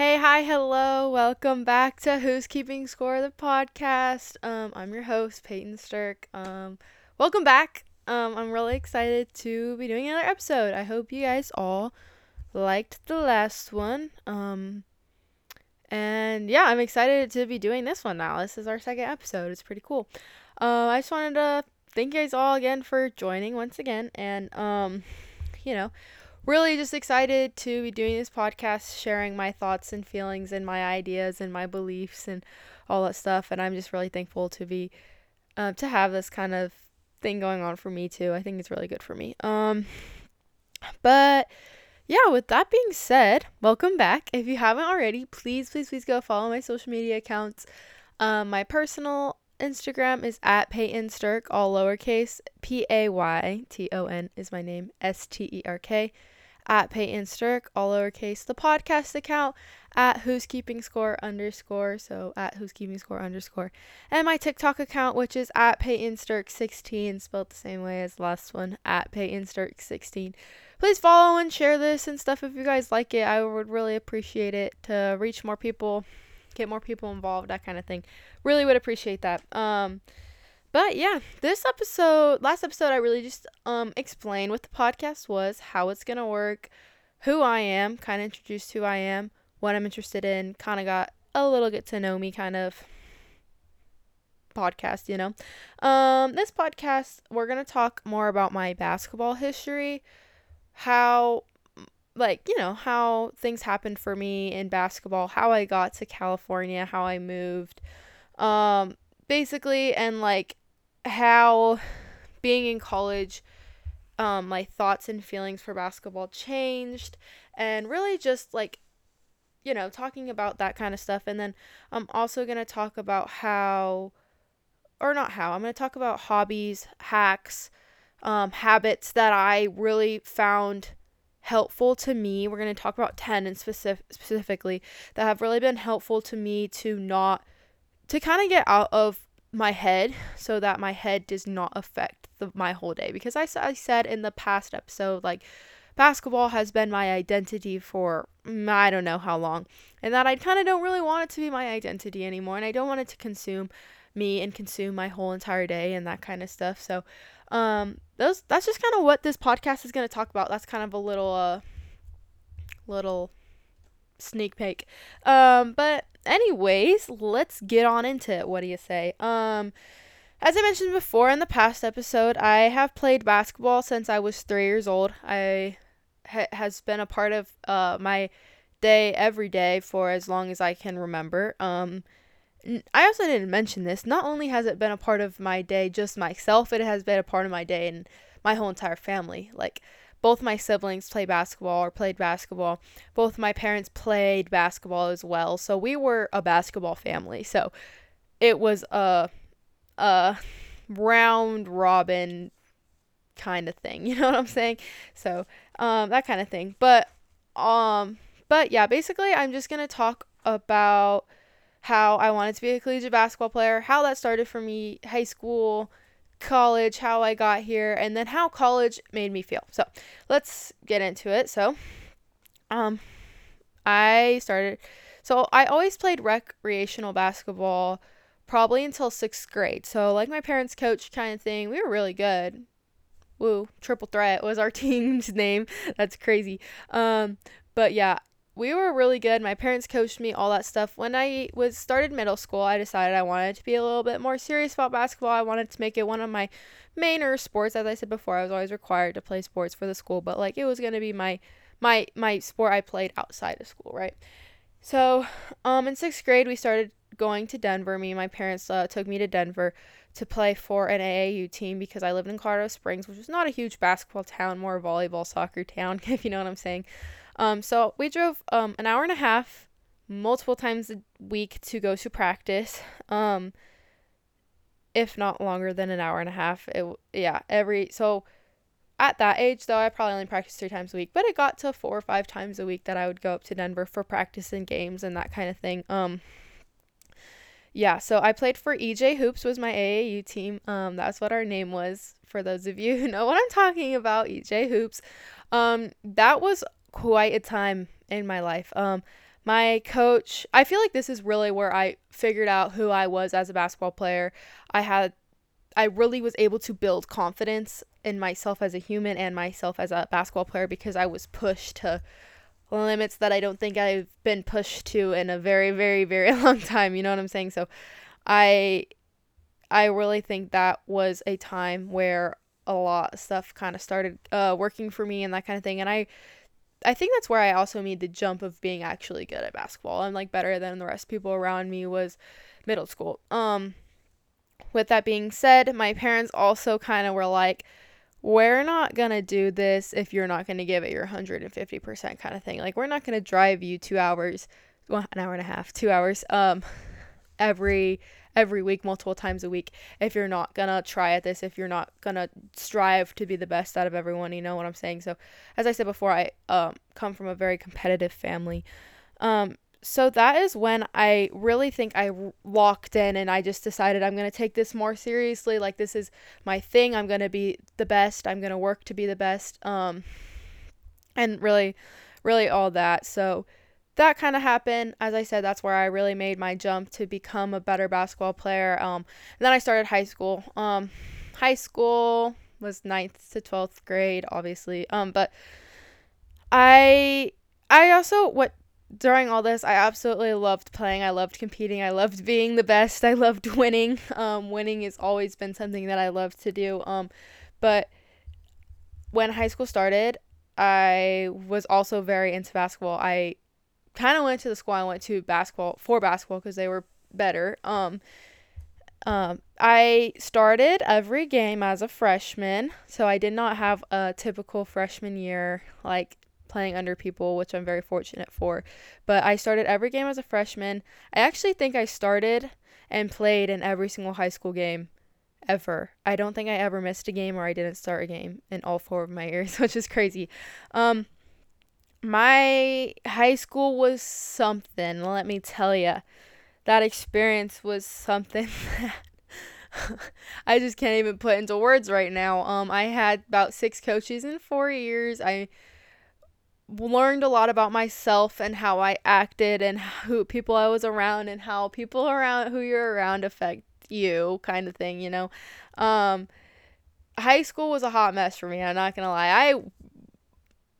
Hey, hi, hello. Welcome back to Who's Keeping Score the podcast. Um, I'm your host, Payton Sterk. Um, welcome back. Um, I'm really excited to be doing another episode. I hope you guys all liked the last one. Um, and yeah, I'm excited to be doing this one now. This is our second episode. It's pretty cool. Uh, I just wanted to thank you guys all again for joining once again, and um, you know really just excited to be doing this podcast, sharing my thoughts and feelings and my ideas and my beliefs and all that stuff. And I'm just really thankful to be uh, to have this kind of thing going on for me too. I think it's really good for me. Um, but yeah, with that being said, welcome back. If you haven't already, please, please, please go follow my social media accounts. Um, my personal Instagram is at Payton Sterk, all lowercase. P A Y T O N is my name. S T E R K. At Payton Sterk, all lowercase. The podcast account at Who's Keeping Score underscore. So at Who's Keeping Score underscore. And my TikTok account, which is at Payton Sterk 16, spelled the same way as the last one, at Payton Sterk 16. Please follow and share this and stuff if you guys like it. I would really appreciate it to reach more people get more people involved, that kind of thing. Really would appreciate that. Um, but yeah, this episode, last episode, I really just um explained what the podcast was, how it's gonna work, who I am, kind of introduced who I am, what I'm interested in, kind of got a little get to know me kind of podcast, you know. Um, this podcast, we're gonna talk more about my basketball history, how like you know how things happened for me in basketball how i got to california how i moved um basically and like how being in college um my thoughts and feelings for basketball changed and really just like you know talking about that kind of stuff and then i'm also going to talk about how or not how i'm going to talk about hobbies hacks um, habits that i really found helpful to me. We're going to talk about 10 and specific, specifically that have really been helpful to me to not to kind of get out of my head so that my head does not affect the, my whole day because I, I said in the past episode like basketball has been my identity for mm, I don't know how long and that I kind of don't really want it to be my identity anymore and I don't want it to consume me and consume my whole entire day and that kind of stuff. So um those that's just kind of what this podcast is going to talk about. That's kind of a little uh little sneak peek. Um but anyways, let's get on into it. What do you say? Um as I mentioned before in the past episode, I have played basketball since I was 3 years old. I ha- has been a part of uh my day every day for as long as I can remember. Um I also didn't mention this. Not only has it been a part of my day, just myself, it has been a part of my day and my whole entire family. Like, both my siblings play basketball or played basketball. Both my parents played basketball as well. So we were a basketball family. So it was a a round robin kind of thing. You know what I'm saying? So um that kind of thing. But um but yeah, basically I'm just to talk about how I wanted to be a collegiate basketball player, how that started for me, high school, college, how I got here, and then how college made me feel. So let's get into it. So, um, I started, so I always played recreational basketball probably until sixth grade. So, like my parents' coach kind of thing, we were really good. Woo, triple threat was our team's name. That's crazy. Um, but yeah, we were really good. My parents coached me, all that stuff. When I was started middle school, I decided I wanted to be a little bit more serious about basketball. I wanted to make it one of my mainer sports. As I said before, I was always required to play sports for the school, but like it was gonna be my my my sport I played outside of school, right? So, um, in sixth grade, we started going to Denver. Me and my parents uh, took me to Denver to play for an AAU team because I lived in Colorado Springs, which is not a huge basketball town, more a volleyball soccer town, if you know what I'm saying. Um, so we drove um, an hour and a half multiple times a week to go to practice. Um, if not longer than an hour and a half. It yeah, every so at that age though, I probably only practiced three times a week, but it got to four or five times a week that I would go up to Denver for practice and games and that kind of thing. Um yeah, so I played for EJ Hoops was my AAU team. Um that's what our name was for those of you who know what I'm talking about, EJ Hoops. Um that was quite a time in my life. Um, my coach, I feel like this is really where I figured out who I was as a basketball player. I had I really was able to build confidence in myself as a human and myself as a basketball player because I was pushed to limits that I don't think I've been pushed to in a very very very long time, you know what I'm saying? So I I really think that was a time where a lot of stuff kind of started uh, working for me and that kind of thing and I I think that's where I also made the jump of being actually good at basketball. I'm like better than the rest of people around me was middle school. Um with that being said, my parents also kind of were like we're not going to do this if you're not going to give it your 150% kind of thing. Like we're not going to drive you 2 hours, well, an hour and a half, 2 hours um every every week multiple times a week if you're not gonna try at this if you're not gonna strive to be the best out of everyone you know what i'm saying? So as i said before i um, come from a very competitive family. Um, so that is when i really think i locked in and i just decided i'm gonna take this more seriously like this is my thing i'm gonna be the best i'm gonna work to be the best um, and really really all that. So that kind of happened. As I said, that's where I really made my jump to become a better basketball player. Um, then I started high school. Um, high school was ninth to twelfth grade, obviously. Um, but I I also what during all this I absolutely loved playing. I loved competing. I loved being the best. I loved winning. Um, winning has always been something that I love to do. Um, but when high school started, I was also very into basketball. I kind of went to the school I went to basketball for basketball because they were better. Um, um, I started every game as a freshman, so I did not have a typical freshman year like playing under people, which I'm very fortunate for. But I started every game as a freshman. I actually think I started and played in every single high school game ever. I don't think I ever missed a game or I didn't start a game in all four of my years, which is crazy. Um, my high school was something, let me tell you. That experience was something that I just can't even put into words right now. Um I had about 6 coaches in 4 years. I learned a lot about myself and how I acted and who people I was around and how people around who you're around affect you kind of thing, you know. Um high school was a hot mess for me. I'm not going to lie. I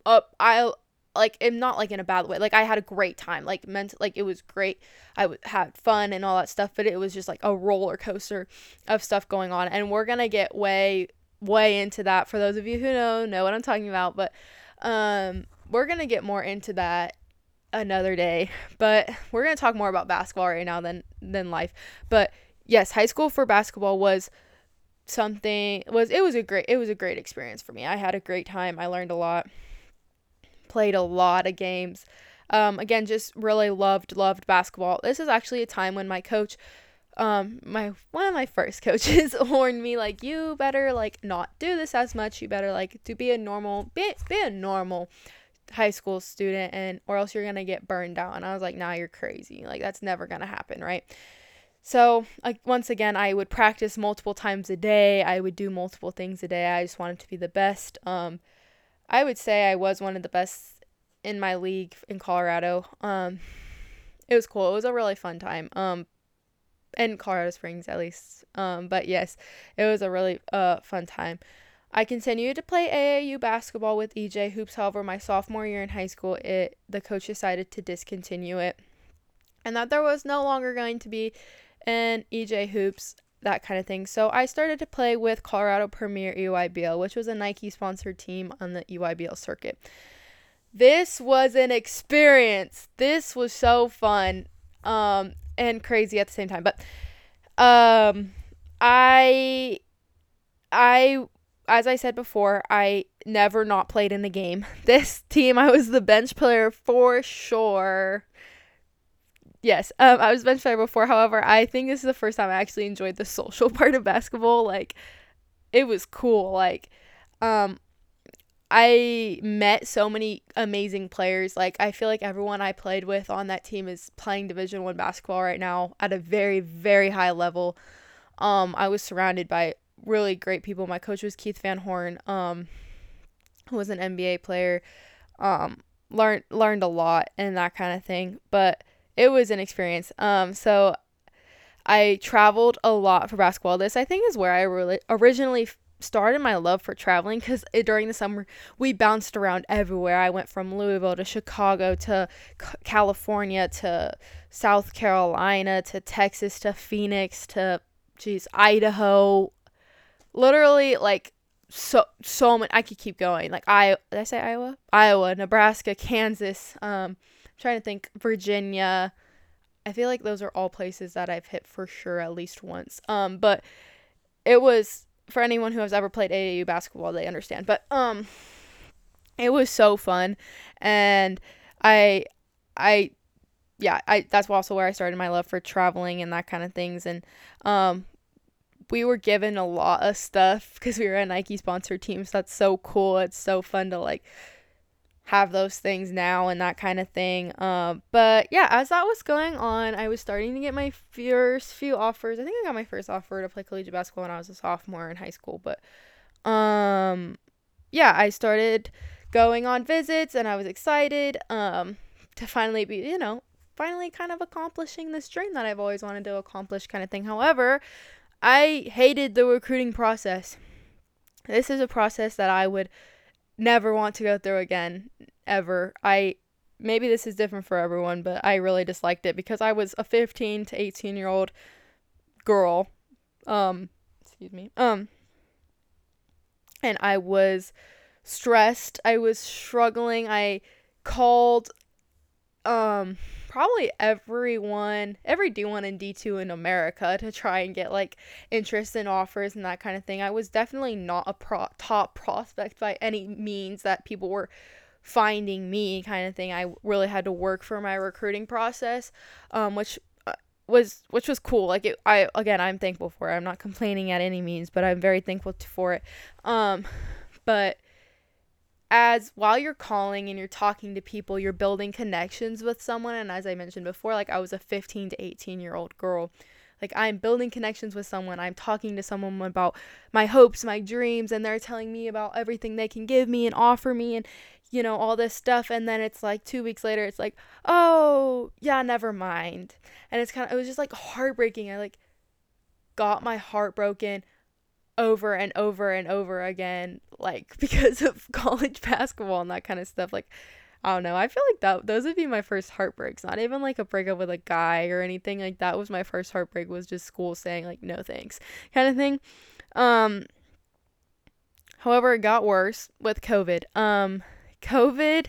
up I like am not like in a bad way. Like I had a great time. Like meant like it was great. I w- had fun and all that stuff, but it was just like a roller coaster of stuff going on. And we're gonna get way way into that for those of you who know know what I'm talking about. But um, we're gonna get more into that another day. But we're gonna talk more about basketball right now than than life. But yes, high school for basketball was something was it was a great it was a great experience for me. I had a great time. I learned a lot played a lot of games. Um, again, just really loved loved basketball. This is actually a time when my coach, um, my one of my first coaches warned me like, you better like not do this as much. You better like to be a normal be be a normal high school student and or else you're gonna get burned out. And I was like, nah, you're crazy. Like that's never gonna happen, right? So, like once again, I would practice multiple times a day. I would do multiple things a day. I just wanted to be the best. Um, I would say I was one of the best in my league in Colorado. Um, it was cool. It was a really fun time. Um, in Colorado Springs at least. Um, but yes, it was a really uh fun time. I continued to play AAU basketball with EJ Hoops. However, my sophomore year in high school, it the coach decided to discontinue it, and that there was no longer going to be an EJ Hoops that kind of thing. So I started to play with Colorado Premier EYBL, which was a Nike sponsored team on the EYBL circuit. This was an experience. This was so fun um, and crazy at the same time. But um, I, I, as I said before, I never not played in the game. This team, I was the bench player for sure. Yes, um, I was bench player before. However, I think this is the first time I actually enjoyed the social part of basketball. Like, it was cool. Like, um, I met so many amazing players. Like, I feel like everyone I played with on that team is playing Division One basketball right now at a very, very high level. Um, I was surrounded by really great people. My coach was Keith Van Horn, um, who was an NBA player. Um, learned learned a lot and that kind of thing. But it was an experience. Um, so I traveled a lot for basketball. This I think is where I really originally started my love for traveling because during the summer we bounced around everywhere. I went from Louisville to Chicago to C- California to South Carolina to Texas to Phoenix to geez Idaho. Literally like so so many. I could keep going. Like I did I say Iowa? Iowa, Nebraska, Kansas. Um, trying to think Virginia. I feel like those are all places that I've hit for sure at least once. Um, but it was for anyone who has ever played AAU basketball, they understand. But um, it was so fun, and I, I, yeah, I that's also where I started my love for traveling and that kind of things. And um, we were given a lot of stuff because we were a Nike sponsored team. So that's so cool. It's so fun to like have those things now and that kind of thing. Um, but yeah, as that was going on, I was starting to get my first few offers. I think I got my first offer to play collegiate basketball when I was a sophomore in high school. But um, yeah, I started going on visits and I was excited um, to finally be, you know, finally kind of accomplishing this dream that I've always wanted to accomplish kind of thing. However, I hated the recruiting process. This is a process that I would never want to go through again ever. I maybe this is different for everyone, but I really disliked it because I was a 15 to 18 year old girl. Um, excuse me. Um, and I was stressed. I was struggling. I called um probably everyone, every D1 and D2 in America to try and get like interest and offers and that kind of thing. I was definitely not a pro- top prospect by any means that people were finding me kind of thing. I really had to work for my recruiting process, um, which uh, was which was cool. Like it, I again, I'm thankful for it. I'm not complaining at any means, but I'm very thankful for it. Um, but as while you're calling and you're talking to people, you're building connections with someone. And as I mentioned before, like I was a 15 to 18 year old girl. Like I'm building connections with someone. I'm talking to someone about my hopes, my dreams, and they're telling me about everything they can give me and offer me and you know all this stuff and then it's like 2 weeks later it's like, "Oh, yeah, never mind." And it's kind of it was just like heartbreaking. I like got my heart broken over and over and over again, like because of college basketball and that kind of stuff. Like, I don't know. I feel like that those would be my first heartbreaks. Not even like a breakup with a guy or anything. Like that was my first heartbreak. Was just school saying like no thanks, kind of thing. Um. However, it got worse with COVID. Um, COVID.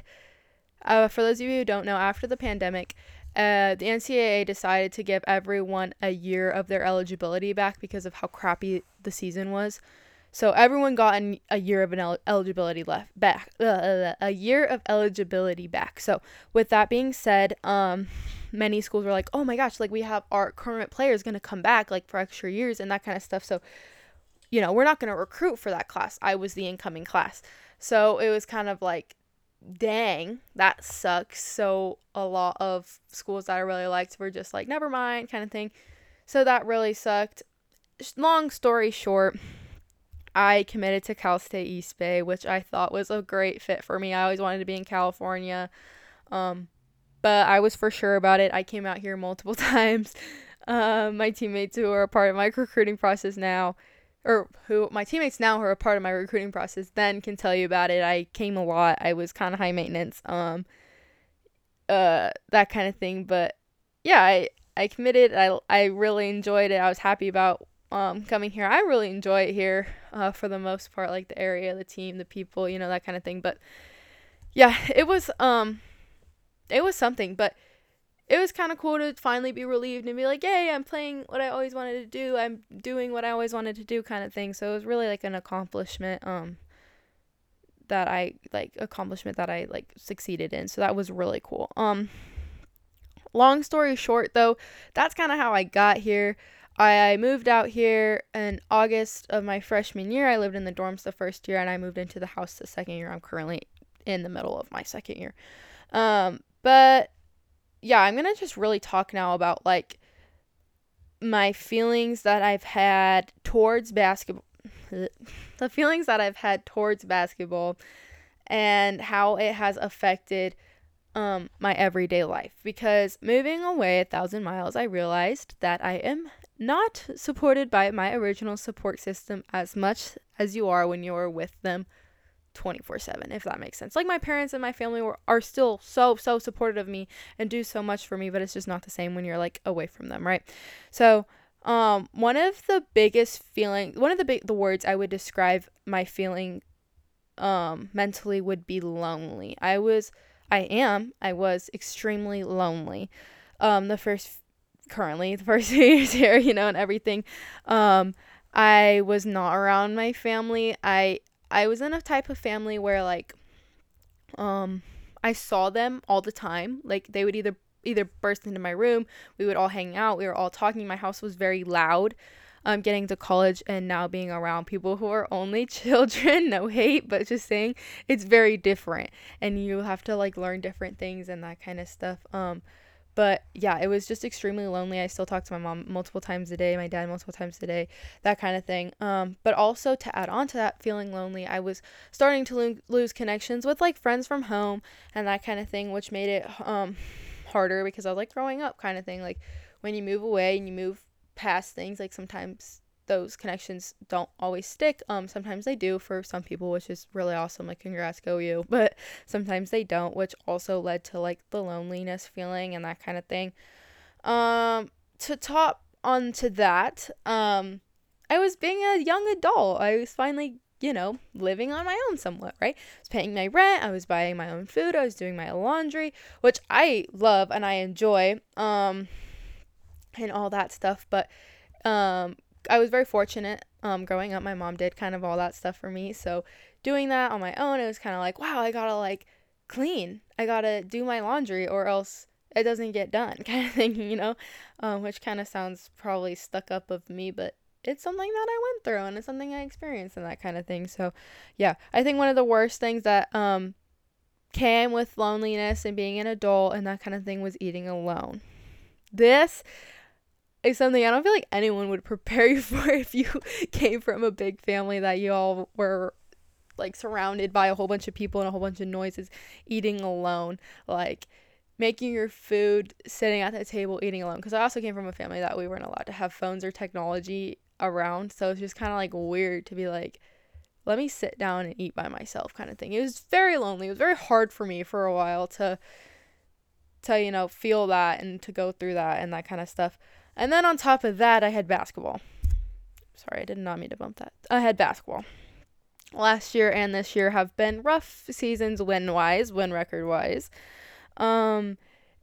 Uh, for those of you who don't know, after the pandemic, uh, the NCAA decided to give everyone a year of their eligibility back because of how crappy the season was. So everyone got an, a year of an el- eligibility left back, uh, a year of eligibility back. So with that being said, um, many schools were like, "Oh my gosh, like we have our current players going to come back like for extra years and that kind of stuff." So, you know, we're not going to recruit for that class. I was the incoming class, so it was kind of like dang, that sucks. So a lot of schools that I really liked were just like, never mind, kind of thing. So that really sucked. Long story short, I committed to Cal State East Bay, which I thought was a great fit for me. I always wanted to be in California. Um, but I was for sure about it. I came out here multiple times. Uh, my teammates who are a part of my recruiting process now or who my teammates now who are a part of my recruiting process then can tell you about it. I came a lot. I was kind of high maintenance, um, uh, that kind of thing. But yeah, I I committed. I I really enjoyed it. I was happy about um coming here. I really enjoy it here, uh, for the most part, like the area, the team, the people, you know, that kind of thing. But yeah, it was um, it was something. But it was kind of cool to finally be relieved and be like, yay, I'm playing what I always wanted to do. I'm doing what I always wanted to do kind of thing. So it was really like an accomplishment um that I like accomplishment that I like succeeded in. So that was really cool. Um long story short though, that's kind of how I got here. I moved out here in August of my freshman year. I lived in the dorms the first year and I moved into the house the second year. I'm currently in the middle of my second year. Um but yeah, I'm going to just really talk now about like my feelings that I've had towards basketball the feelings that I've had towards basketball and how it has affected um my everyday life. Because moving away a thousand miles i realized that i am not supported by my original support system as much as you are when you're with them 24 7 if that makes sense. Like my parents and my family were, are still so so supportive of me and do so much for me but it's just not the same when you're like away from them right? So um one of the biggest feeling one of the big the words i would describe my feeling um mentally would be lonely. I was i am i was extremely lonely. Um the first currently the first few years here you know and everything. Um I was not around my family. I I was in a type of family where like um I saw them all the time. Like they would either either burst into my room, we would all hang out, we were all talking. My house was very loud. Um getting to college and now being around people who are only children, no hate, but just saying it's very different and you have to like learn different things and that kind of stuff. Um but yeah, it was just extremely lonely. I still talk to my mom multiple times a day, my dad multiple times a day, that kind of thing. Um, but also to add on to that feeling lonely, I was starting to lo- lose connections with like friends from home and that kind of thing, which made it um harder because I was like growing up kind of thing. Like when you move away and you move past things, like sometimes those connections don't always stick. Um, sometimes they do for some people, which is really awesome. Like, congrats, go you. But sometimes they don't, which also led to like the loneliness feeling and that kind of thing. Um, to top onto that, um, I was being a young adult. I was finally, you know, living on my own somewhat, right? I was paying my rent, I was buying my own food, I was doing my laundry, which I love and I enjoy. Um, and all that stuff, but um I was very fortunate um, growing up. My mom did kind of all that stuff for me. So doing that on my own, it was kind of like, wow, I gotta like clean. I gotta do my laundry or else it doesn't get done, kind of thing, you know? Um, which kind of sounds probably stuck up of me, but it's something that I went through and it's something I experienced and that kind of thing. So, yeah, I think one of the worst things that um, came with loneliness and being an adult and that kind of thing was eating alone. This is something I don't feel like anyone would prepare you for if you came from a big family that you all were like surrounded by a whole bunch of people and a whole bunch of noises eating alone like making your food sitting at the table eating alone because I also came from a family that we weren't allowed to have phones or technology around so it's just kind of like weird to be like let me sit down and eat by myself kind of thing. It was very lonely. It was very hard for me for a while to to you know feel that and to go through that and that kind of stuff. And then on top of that, I had basketball. Sorry, I did not mean to bump that. I had basketball. Last year and this year have been rough seasons win wise, win record wise. Um,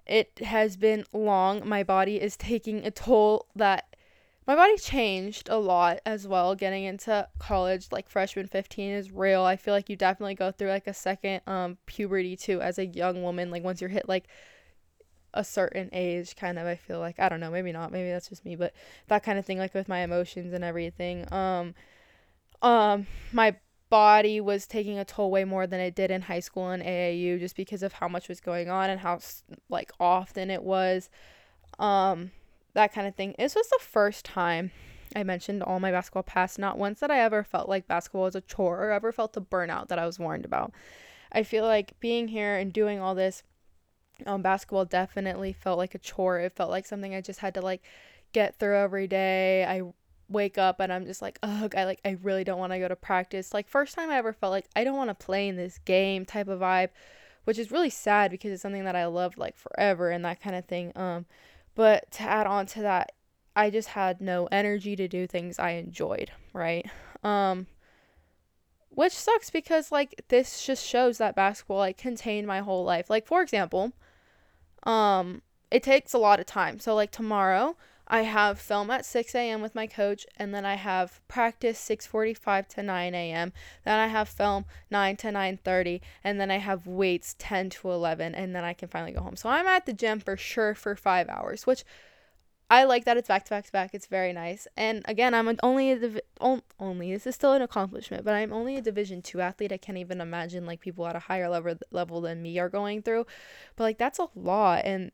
it has been long. My body is taking a toll that my body changed a lot as well getting into college like freshman 15 is real i feel like you definitely go through like a second um puberty too as a young woman like once you're hit like a certain age kind of i feel like i don't know maybe not maybe that's just me but that kind of thing like with my emotions and everything um um my body was taking a toll way more than it did in high school and AAU just because of how much was going on and how like often it was um that kind of thing. This was the first time I mentioned all my basketball past not once that I ever felt like basketball was a chore or ever felt the burnout that I was warned about. I feel like being here and doing all this um, basketball definitely felt like a chore. It felt like something I just had to like get through every day. I wake up and I'm just like, ugh, I like I really don't want to go to practice. Like first time I ever felt like I don't want to play in this game type of vibe, which is really sad because it's something that I loved like forever and that kind of thing. Um, but to add on to that, I just had no energy to do things I enjoyed, right? Um, which sucks because like this just shows that basketball like contained my whole life. Like for example, um, it takes a lot of time. So like tomorrow, I have film at 6 a.m. with my coach, and then I have practice 6:45 to 9 a.m. Then I have film 9 to 9:30, and then I have weights 10 to 11, and then I can finally go home. So I'm at the gym for sure for five hours, which I like that it's back to back to back. It's very nice. And again, I'm only a div- only this is still an accomplishment, but I'm only a Division two athlete. I can't even imagine like people at a higher level level than me are going through. But like that's a lot, and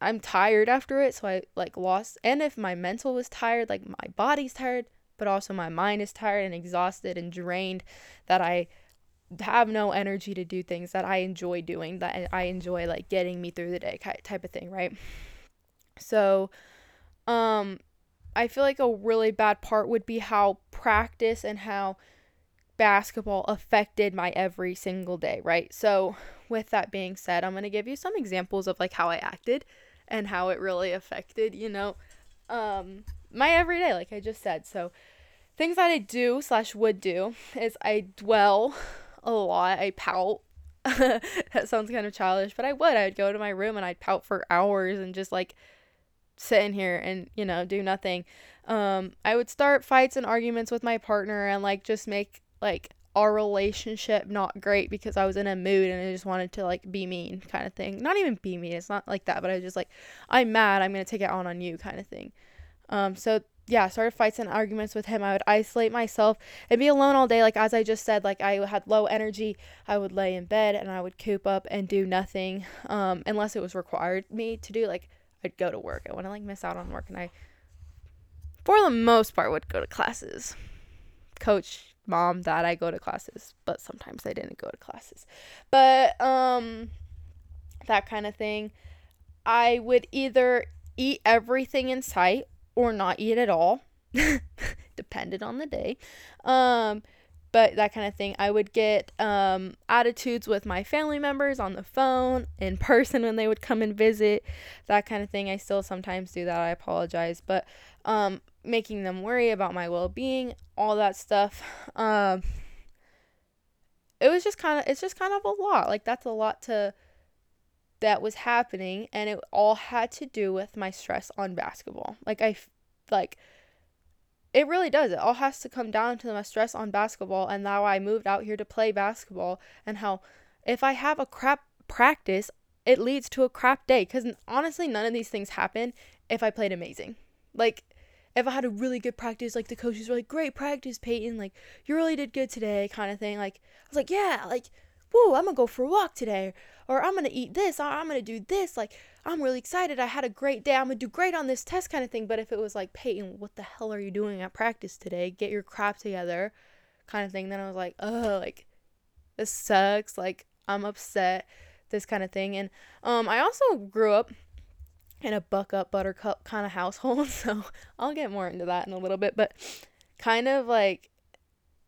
I'm tired after it. So I like lost. And if my mental was tired, like my body's tired, but also my mind is tired and exhausted and drained, that I have no energy to do things that I enjoy doing, that I enjoy like getting me through the day type of thing, right? So, um, I feel like a really bad part would be how practice and how basketball affected my every single day, right? So, with that being said, I'm going to give you some examples of like how I acted and how it really affected, you know, um my everyday like I just said. So, things that I do slash would do is I dwell a lot. I pout. that sounds kind of childish, but I would. I'd go to my room and I'd pout for hours and just like sit in here and, you know, do nothing. Um, I would start fights and arguments with my partner and like just make like our relationship not great because I was in a mood and I just wanted to like be mean kind of thing. Not even be mean, it's not like that, but I was just like, I'm mad, I'm gonna take it on on you kind of thing. Um, so yeah, started fights and arguments with him. I would isolate myself and be alone all day. Like as I just said, like I had low energy. I would lay in bed and I would coop up and do nothing, um, unless it was required me to do. Like I'd go to work. I wouldn't like miss out on work, and I, for the most part, would go to classes. Coach, mom, dad, I go to classes, but sometimes I didn't go to classes. But um, that kind of thing. I would either eat everything in sight or not eat at all, depended on the day. Um, but that kind of thing. I would get um, attitudes with my family members on the phone, in person when they would come and visit, that kind of thing. I still sometimes do that. I apologize, but um, making them worry about my well being, all that stuff. Um, it was just kind of, it's just kind of a lot. Like, that's a lot to that was happening and it all had to do with my stress on basketball. Like I like it really does. It all has to come down to my stress on basketball and how I moved out here to play basketball and how if I have a crap practice, it leads to a crap day cuz honestly none of these things happen if I played amazing. Like if I had a really good practice, like the coaches were like, "Great practice, Payton. Like you really did good today," kind of thing. Like I was like, "Yeah, like whoa, I'm gonna go for a walk today, or I'm gonna eat this, or I'm gonna do this. Like, I'm really excited. I had a great day. I'm gonna do great on this test, kind of thing. But if it was like, Payton, what the hell are you doing at practice today? Get your crap together, kind of thing. Then I was like, oh, like, this sucks. Like, I'm upset, this kind of thing. And um, I also grew up in a buck up buttercup kind of household, so I'll get more into that in a little bit. But kind of like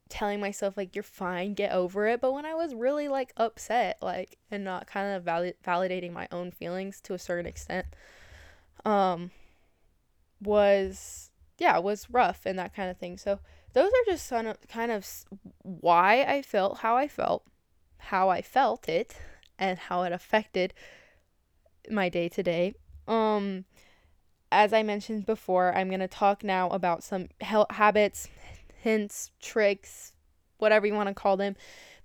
telling myself like you're fine get over it. But when i was really like upset like and not kind of valid- validating my own feelings to a certain extent um was yeah was rough and that kind of thing. So those are just kind of why i felt how i felt how i felt it and how it affected my day to day. Um as i mentioned before i'm going to talk now about some habits hints, tricks, whatever you want to call them,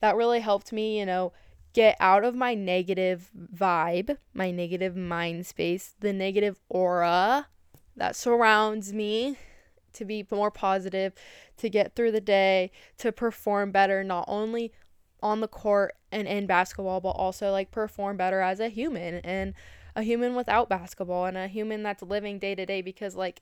that really helped me, you know, get out of my negative vibe, my negative mind space, the negative aura that surrounds me to be more positive, to get through the day, to perform better, not only on the court and in basketball, but also like perform better as a human and a human without basketball and a human that's living day to day because like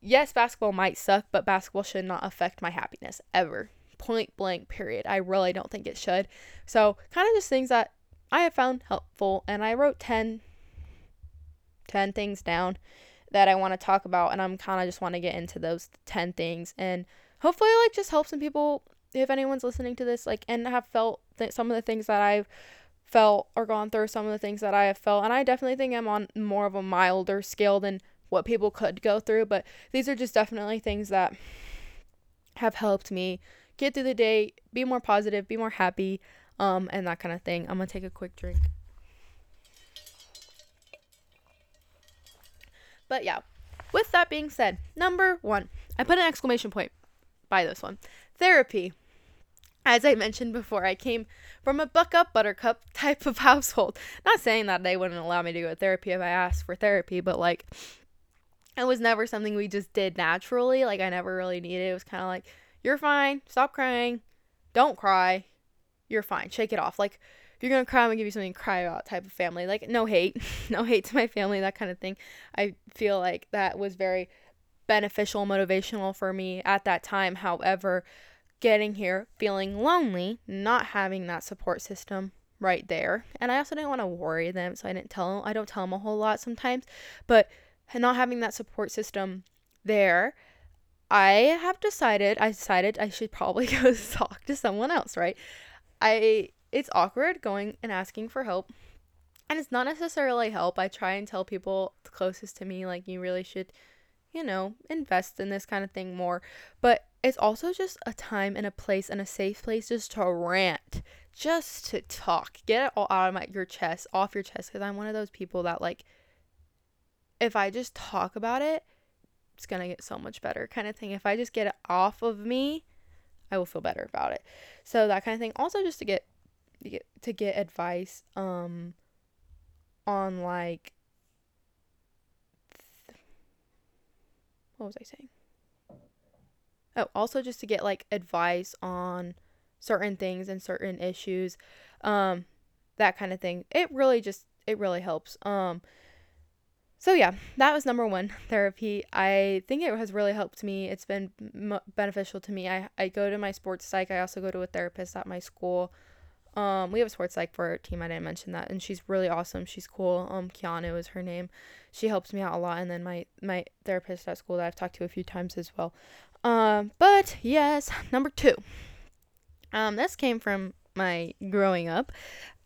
yes, basketball might suck, but basketball should not affect my happiness ever. Point blank, period. I really don't think it should. So, kind of just things that I have found helpful. And I wrote 10, 10 things down that I want to talk about. And I'm kind of just want to get into those 10 things. And hopefully, like, just help some people if anyone's listening to this, like, and have felt th- some of the things that I've felt or gone through, some of the things that I have felt. And I definitely think I'm on more of a milder scale than what people could go through, but these are just definitely things that have helped me get through the day, be more positive, be more happy, um, and that kind of thing. I'm gonna take a quick drink. But yeah, with that being said, number one, I put an exclamation point by this one therapy. As I mentioned before, I came from a buck up buttercup type of household. Not saying that they wouldn't allow me to go to therapy if I asked for therapy, but like it was never something we just did naturally. Like I never really needed it. It was kind of like, you're fine. Stop crying. Don't cry. You're fine. Shake it off. Like if you're gonna cry, I'm gonna give you something to cry about type of family. Like no hate, no hate to my family, that kind of thing. I feel like that was very beneficial, motivational for me at that time. However, getting here feeling lonely, not having that support system right there. And I also didn't want to worry them, so I didn't tell them. I don't tell them a whole lot sometimes, but not having that support system there, I have decided, I decided I should probably go talk to someone else, right? I it's awkward going and asking for help. And it's not necessarily help. I try and tell people closest to me like you really should, you know, invest in this kind of thing more. But it's also just a time and a place and a safe place just to rant, just to talk. Get it all out of my your chest, off your chest cuz I'm one of those people that like if I just talk about it, it's going to get so much better kind of thing. If I just get it off of me, I will feel better about it. So that kind of thing. Also just to get to get, to get advice um on like th- what was I saying? Oh, also just to get like advice on certain things and certain issues. Um that kind of thing. It really just it really helps. Um so yeah, that was number one therapy. I think it has really helped me. It's been m- beneficial to me. I, I go to my sports psych. I also go to a therapist at my school. Um, we have a sports psych for our team. I didn't mention that, and she's really awesome. She's cool. Um, Keanu is her name. She helps me out a lot, and then my my therapist at school that I've talked to a few times as well. Um, but yes, number two. Um, this came from my growing up.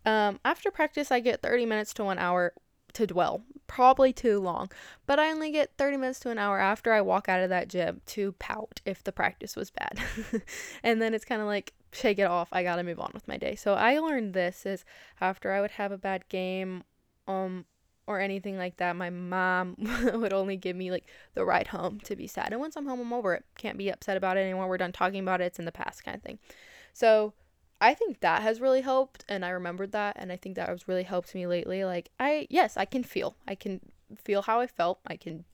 Um, after practice, I get 30 minutes to one hour to dwell. Probably too long. But I only get 30 minutes to an hour after I walk out of that gym to pout if the practice was bad. and then it's kind of like shake it off. I got to move on with my day. So I learned this is after I would have a bad game um or anything like that, my mom would only give me like the ride home to be sad. And once I'm home, I'm over it. Can't be upset about it anymore. We're done talking about it. It's in the past kind of thing. So I think that has really helped and I remembered that and I think that has really helped me lately. Like I yes, I can feel. I can feel how I felt. I can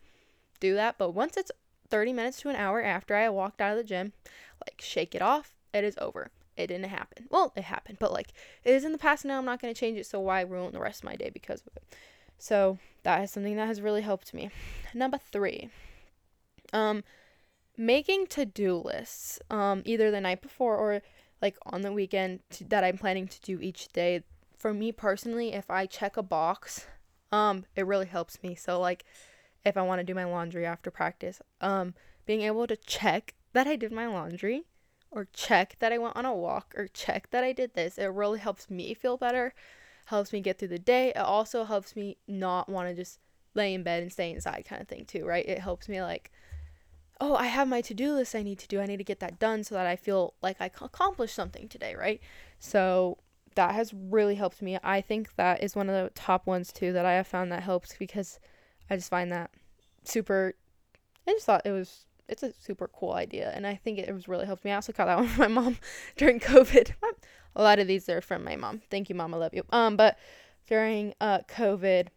do that, but once it's 30 minutes to an hour after I walked out of the gym, like shake it off. It is over. It didn't happen. Well, it happened, but like it is in the past now. I'm not going to change it, so why ruin the rest of my day because of it? So, that is something that has really helped me. Number 3. Um making to-do lists um either the night before or like on the weekend to, that I'm planning to do each day. For me personally, if I check a box, um, it really helps me. So like if I want to do my laundry after practice, um, being able to check that I did my laundry or check that I went on a walk or check that I did this, it really helps me feel better, helps me get through the day. It also helps me not want to just lay in bed and stay inside kind of thing too, right? It helps me like oh, I have my to do list I need to do. I need to get that done so that I feel like I accomplished something today, right? So that has really helped me. I think that is one of the top ones too that I have found that helps because I just find that super. I just thought it was it's a super cool idea and I think it was really helped me. I also got that one from my mom during COVID. a lot of these are from my mom. Thank you, mom. I love you. Um, but during uh COVID,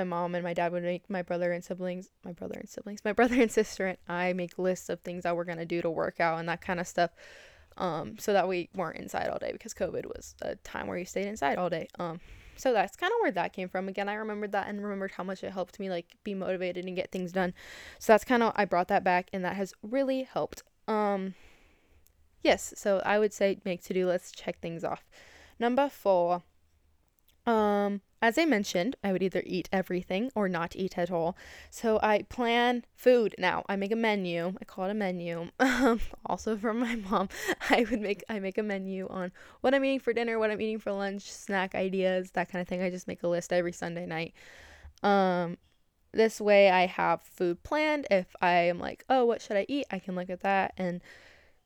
my mom and my dad would make my brother and siblings, my brother and siblings, my brother and sister and I make lists of things that we're gonna do to work out and that kind of stuff. Um, so that we weren't inside all day because COVID was a time where you stayed inside all day. Um, so that's kind of where that came from. Again, I remembered that and remembered how much it helped me like be motivated and get things done. So that's kind of I brought that back and that has really helped. Um, yes, so I would say make to do lists, check things off. Number four, um, as I mentioned, I would either eat everything or not eat at all. So I plan food now. I make a menu. I call it a menu. also from my mom, I would make I make a menu on what I'm eating for dinner, what I'm eating for lunch, snack ideas, that kind of thing. I just make a list every Sunday night. Um this way I have food planned. If I am like, "Oh, what should I eat?" I can look at that and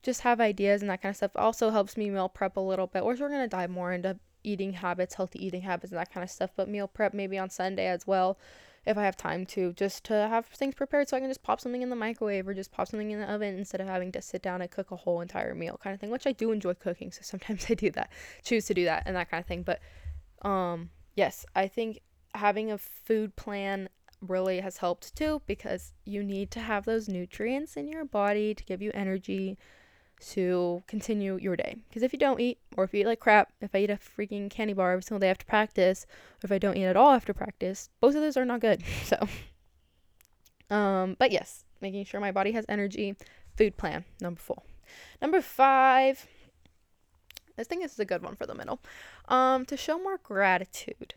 just have ideas and that kind of stuff. also helps me meal prep a little bit. Or we're going to dive more into eating habits, healthy eating habits, and that kind of stuff. But meal prep maybe on Sunday as well, if I have time to, just to have things prepared so I can just pop something in the microwave or just pop something in the oven instead of having to sit down and cook a whole entire meal kind of thing, which I do enjoy cooking. So sometimes I do that, choose to do that and that kind of thing. But um, yes, I think having a food plan really has helped too because you need to have those nutrients in your body to give you energy to continue your day. Because if you don't eat, or if you eat like crap, if I eat a freaking candy bar every single day after practice, or if I don't eat at all after practice, both of those are not good. So, um, but yes, making sure my body has energy, food plan, number four. Number five. I think this is a good one for the middle. Um, to show more gratitude.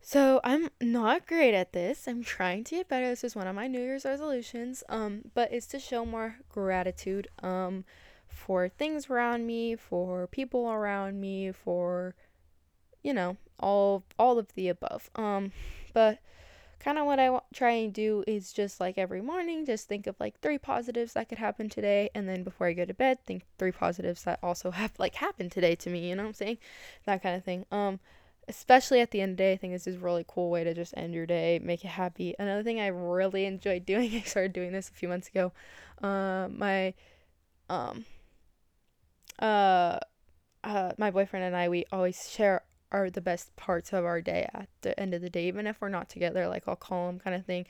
So I'm not great at this. I'm trying to get better. This is one of my New Year's resolutions. Um, but it's to show more gratitude. Um, for things around me, for people around me, for you know, all all of the above. Um, but kind of what I w- try and do is just like every morning, just think of like three positives that could happen today, and then before I go to bed, think three positives that also have like happened today to me. You know what I'm saying? That kind of thing. Um, especially at the end of the day, I think this is a really cool way to just end your day, make it happy. Another thing I really enjoyed doing, I started doing this a few months ago. Uh, my um uh, uh, my boyfriend and I, we always share our the best parts of our day at the end of the day, even if we're not together. Like I'll call him, kind of thing,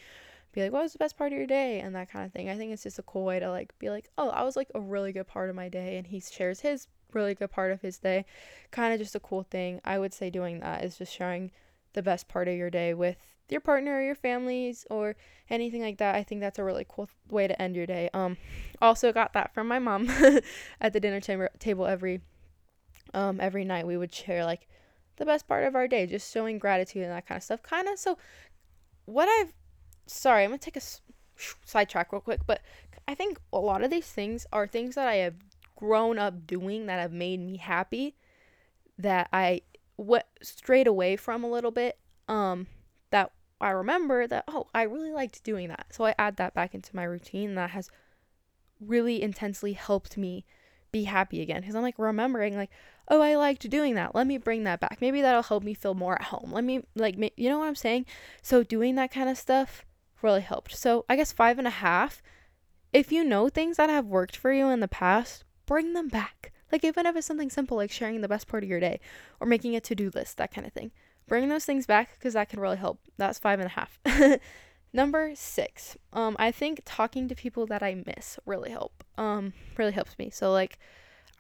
be like, "What was the best part of your day?" and that kind of thing. I think it's just a cool way to like be like, "Oh, I was like a really good part of my day," and he shares his really good part of his day. Kind of just a cool thing. I would say doing that is just sharing the best part of your day with your partner or your families or anything like that. I think that's a really cool way to end your day. Um, also got that from my mom at the dinner chamber, table every um every night. We would share like the best part of our day, just showing gratitude and that kind of stuff. Kind of so what I've sorry, I'm gonna take a sidetrack real quick, but I think a lot of these things are things that I have grown up doing that have made me happy that I went straight away from a little bit um I remember that, oh, I really liked doing that. So I add that back into my routine. That has really intensely helped me be happy again because I'm like remembering, like, oh, I liked doing that. Let me bring that back. Maybe that'll help me feel more at home. Let me, like, you know what I'm saying? So doing that kind of stuff really helped. So I guess five and a half. If you know things that have worked for you in the past, bring them back. Like, even if it's something simple like sharing the best part of your day or making a to do list, that kind of thing bring those things back because that can really help. That's five and a half. Number six, um, I think talking to people that I miss really help. Um, really helps me. So like,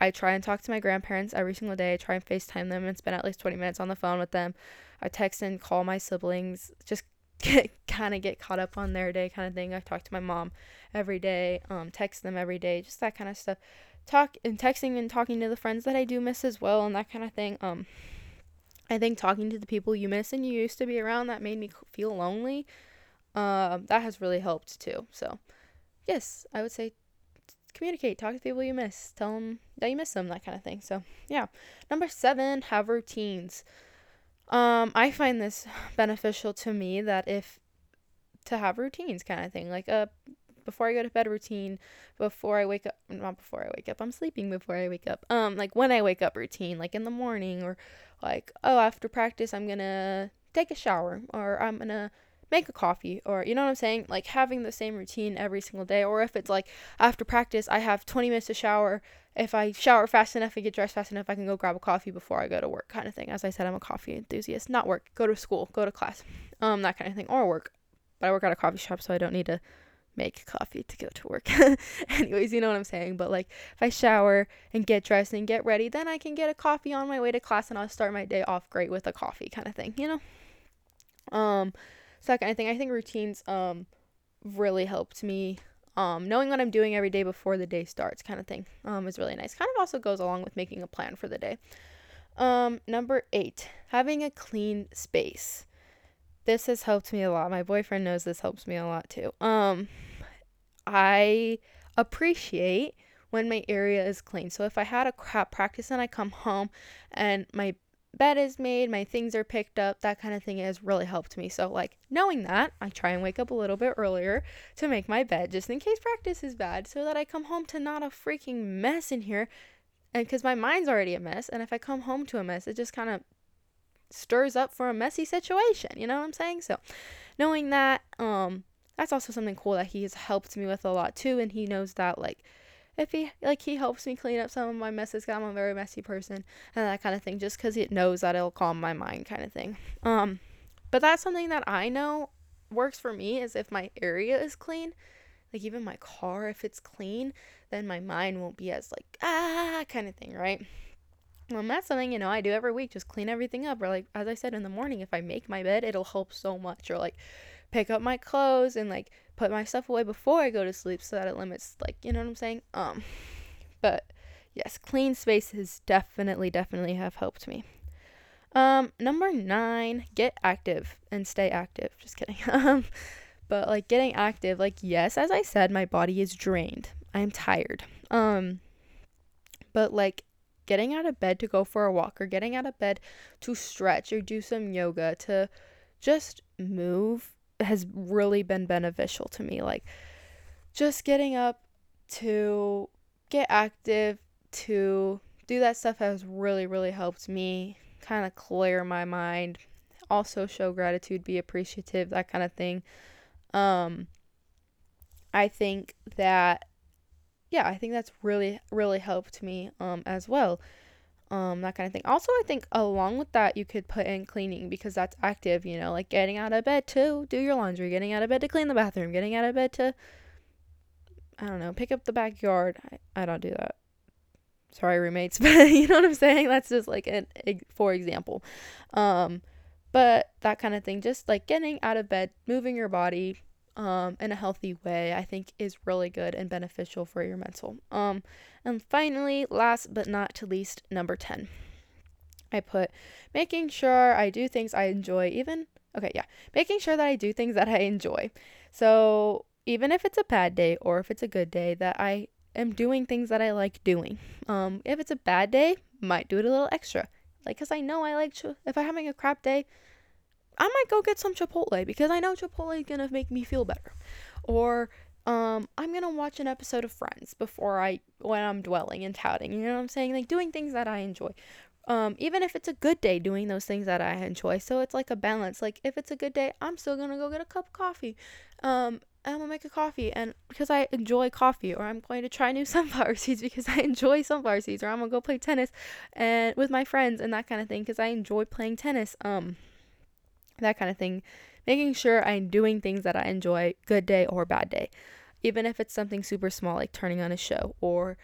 I try and talk to my grandparents every single day. I try and FaceTime them and spend at least twenty minutes on the phone with them. I text and call my siblings, just kind of get caught up on their day, kind of thing. I talk to my mom every day. Um, text them every day, just that kind of stuff. Talk and texting and talking to the friends that I do miss as well, and that kind of thing. Um, I think talking to the people you miss and you used to be around that made me feel lonely. Um, that has really helped too. So, yes, I would say communicate, talk to people you miss, tell them that you miss them, that kind of thing. So, yeah. Number seven, have routines. Um, I find this beneficial to me that if to have routines kind of thing, like a before I go to bed routine, before I wake up, not before I wake up, I'm sleeping before I wake up. Um, like when I wake up routine, like in the morning or like, oh, after practice, I'm gonna take a shower or I'm gonna make a coffee or you know what I'm saying? Like having the same routine every single day. Or if it's like after practice, I have 20 minutes to shower. If I shower fast enough and get dressed fast enough, I can go grab a coffee before I go to work, kind of thing. As I said, I'm a coffee enthusiast. Not work, go to school, go to class, um, that kind of thing, or work. But I work at a coffee shop, so I don't need to make coffee to go to work. Anyways, you know what I'm saying. But like if I shower and get dressed and get ready, then I can get a coffee on my way to class and I'll start my day off great with a coffee kind of thing, you know? Um kind of thing. I think routines um really helped me. Um, knowing what I'm doing every day before the day starts, kind of thing, um, is really nice. Kind of also goes along with making a plan for the day. Um, number eight, having a clean space this has helped me a lot. My boyfriend knows this helps me a lot too. Um I appreciate when my area is clean. So if I had a crap practice and I come home and my bed is made, my things are picked up, that kind of thing has really helped me. So like knowing that, I try and wake up a little bit earlier to make my bed just in case practice is bad so that I come home to not a freaking mess in here. And cuz my mind's already a mess and if I come home to a mess, it just kind of stirs up for a messy situation. You know what I'm saying? So, knowing that, um, that's also something cool that he has helped me with a lot too, and he knows that like if he like he helps me clean up some of my messes cause I'm a very messy person and that kind of thing just because he knows that it'll calm my mind kind of thing um but that's something that I know works for me is if my area is clean like even my car if it's clean then my mind won't be as like ah kind of thing right um, that's something, you know, I do every week, just clean everything up. Or like as I said in the morning, if I make my bed, it'll help so much. Or like pick up my clothes and like put my stuff away before I go to sleep so that it limits like you know what I'm saying? Um But yes, clean spaces definitely, definitely have helped me. Um, number nine, get active and stay active. Just kidding. Um, but like getting active, like yes, as I said, my body is drained. I'm tired. Um, but like getting out of bed to go for a walk or getting out of bed to stretch or do some yoga to just move has really been beneficial to me. Like just getting up to get active to do that stuff has really really helped me kind of clear my mind also show gratitude be appreciative that kind of thing um i think that yeah i think that's really really helped me um as well um that kind of thing. Also i think along with that you could put in cleaning because that's active you know like getting out of bed to do your laundry getting out of bed to clean the bathroom getting out of bed to i don't know pick up the backyard. I, I don't do that. Sorry roommates but you know what i'm saying? That's just like an for example. Um but that kind of thing just like getting out of bed moving your body um in a healthy way i think is really good and beneficial for your mental um and finally last but not to least number 10 i put making sure i do things i enjoy even okay yeah making sure that i do things that i enjoy so even if it's a bad day or if it's a good day that i am doing things that I like doing. Um, if it's a bad day, might do it a little extra. Like, cause I know I like ch- if I'm having a crap day, I might go get some Chipotle because I know Chipotle is gonna make me feel better. Or um, I'm gonna watch an episode of Friends before I when I'm dwelling and touting. You know what I'm saying? Like doing things that I enjoy. Um, even if it's a good day, doing those things that I enjoy. So it's like a balance. Like if it's a good day, I'm still gonna go get a cup of coffee. Um, I'm gonna make a coffee and because I enjoy coffee or I'm going to try new sunflower seeds because I enjoy sunflower seeds or I'm gonna go play tennis and with my friends and that kind of thing because I enjoy playing tennis um that kind of thing making sure I'm doing things that I enjoy good day or bad day. Even if it's something super small like turning on a show or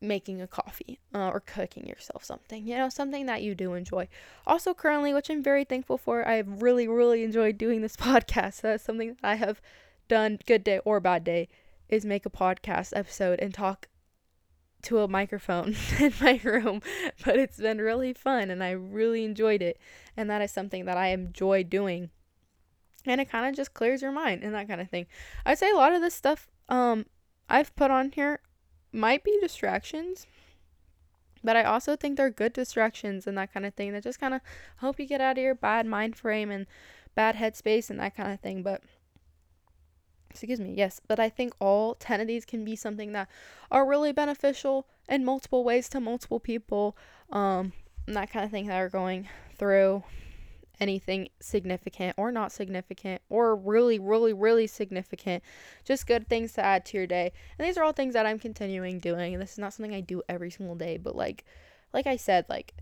making a coffee uh, or cooking yourself something you know something that you do enjoy. Also currently which i'm very thankful for i've really really enjoyed doing this podcast that's something that i have done good day or bad day is make a podcast episode and talk to a microphone in my room but it's been really fun and i really enjoyed it and that is something that i enjoy doing. And it kind of just clears your mind and that kind of thing. I'd say a lot of this stuff um i've put on here might be distractions but i also think they're good distractions and that kind of thing that just kind of help you get out of your bad mind frame and bad headspace and that kind of thing but excuse me, yes, but I think all 10 of these can be something that are really beneficial in multiple ways to multiple people, um, and that kind of thing that are going through anything significant or not significant or really, really, really significant. Just good things to add to your day. And these are all things that I'm continuing doing. And this is not something I do every single day, but like, like I said, like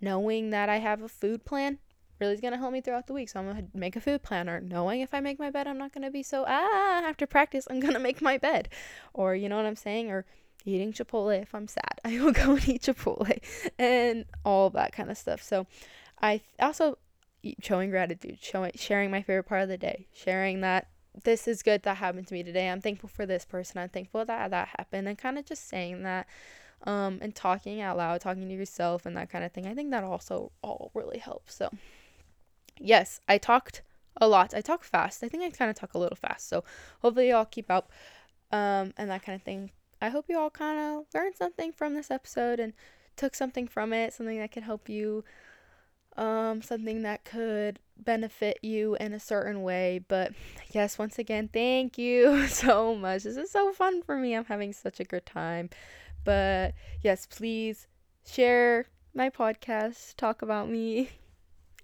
knowing that I have a food plan really is going to help me throughout the week. So I'm going to make a food planner, knowing if I make my bed, I'm not going to be so, ah, after practice, I'm going to make my bed. Or, you know what I'm saying? Or eating Chipotle if I'm sad. I will go and eat Chipotle and all that kind of stuff. So I also showing gratitude, showing sharing my favorite part of the day, sharing that this is good that happened to me today. I'm thankful for this person. I'm thankful that that happened and kind of just saying that um and talking out loud, talking to yourself and that kind of thing. I think that also all really helps. So yes, I talked a lot. I talk fast. I think I kind of talk a little fast. So hopefully y'all keep up um, and that kind of thing. I hope you all kind of learned something from this episode and took something from it, something that could help you, um, something that could benefit you in a certain way. But yes, once again, thank you so much. This is so fun for me. I'm having such a good time. But yes, please share my podcast, talk about me,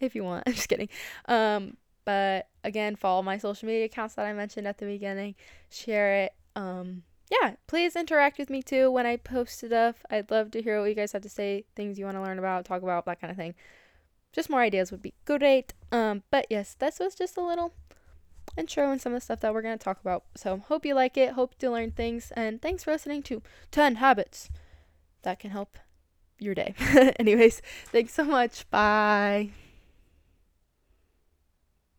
if you want. I'm just kidding. Um, but again, follow my social media accounts that I mentioned at the beginning. Share it. Um, yeah, please interact with me too when I post stuff. I'd love to hear what you guys have to say, things you want to learn about, talk about, that kind of thing. Just more ideas would be great. Um, but yes, this was just a little intro and some of the stuff that we're going to talk about. So, hope you like it. Hope to learn things. And thanks for listening to 10 Habits that can help your day. Anyways, thanks so much. Bye.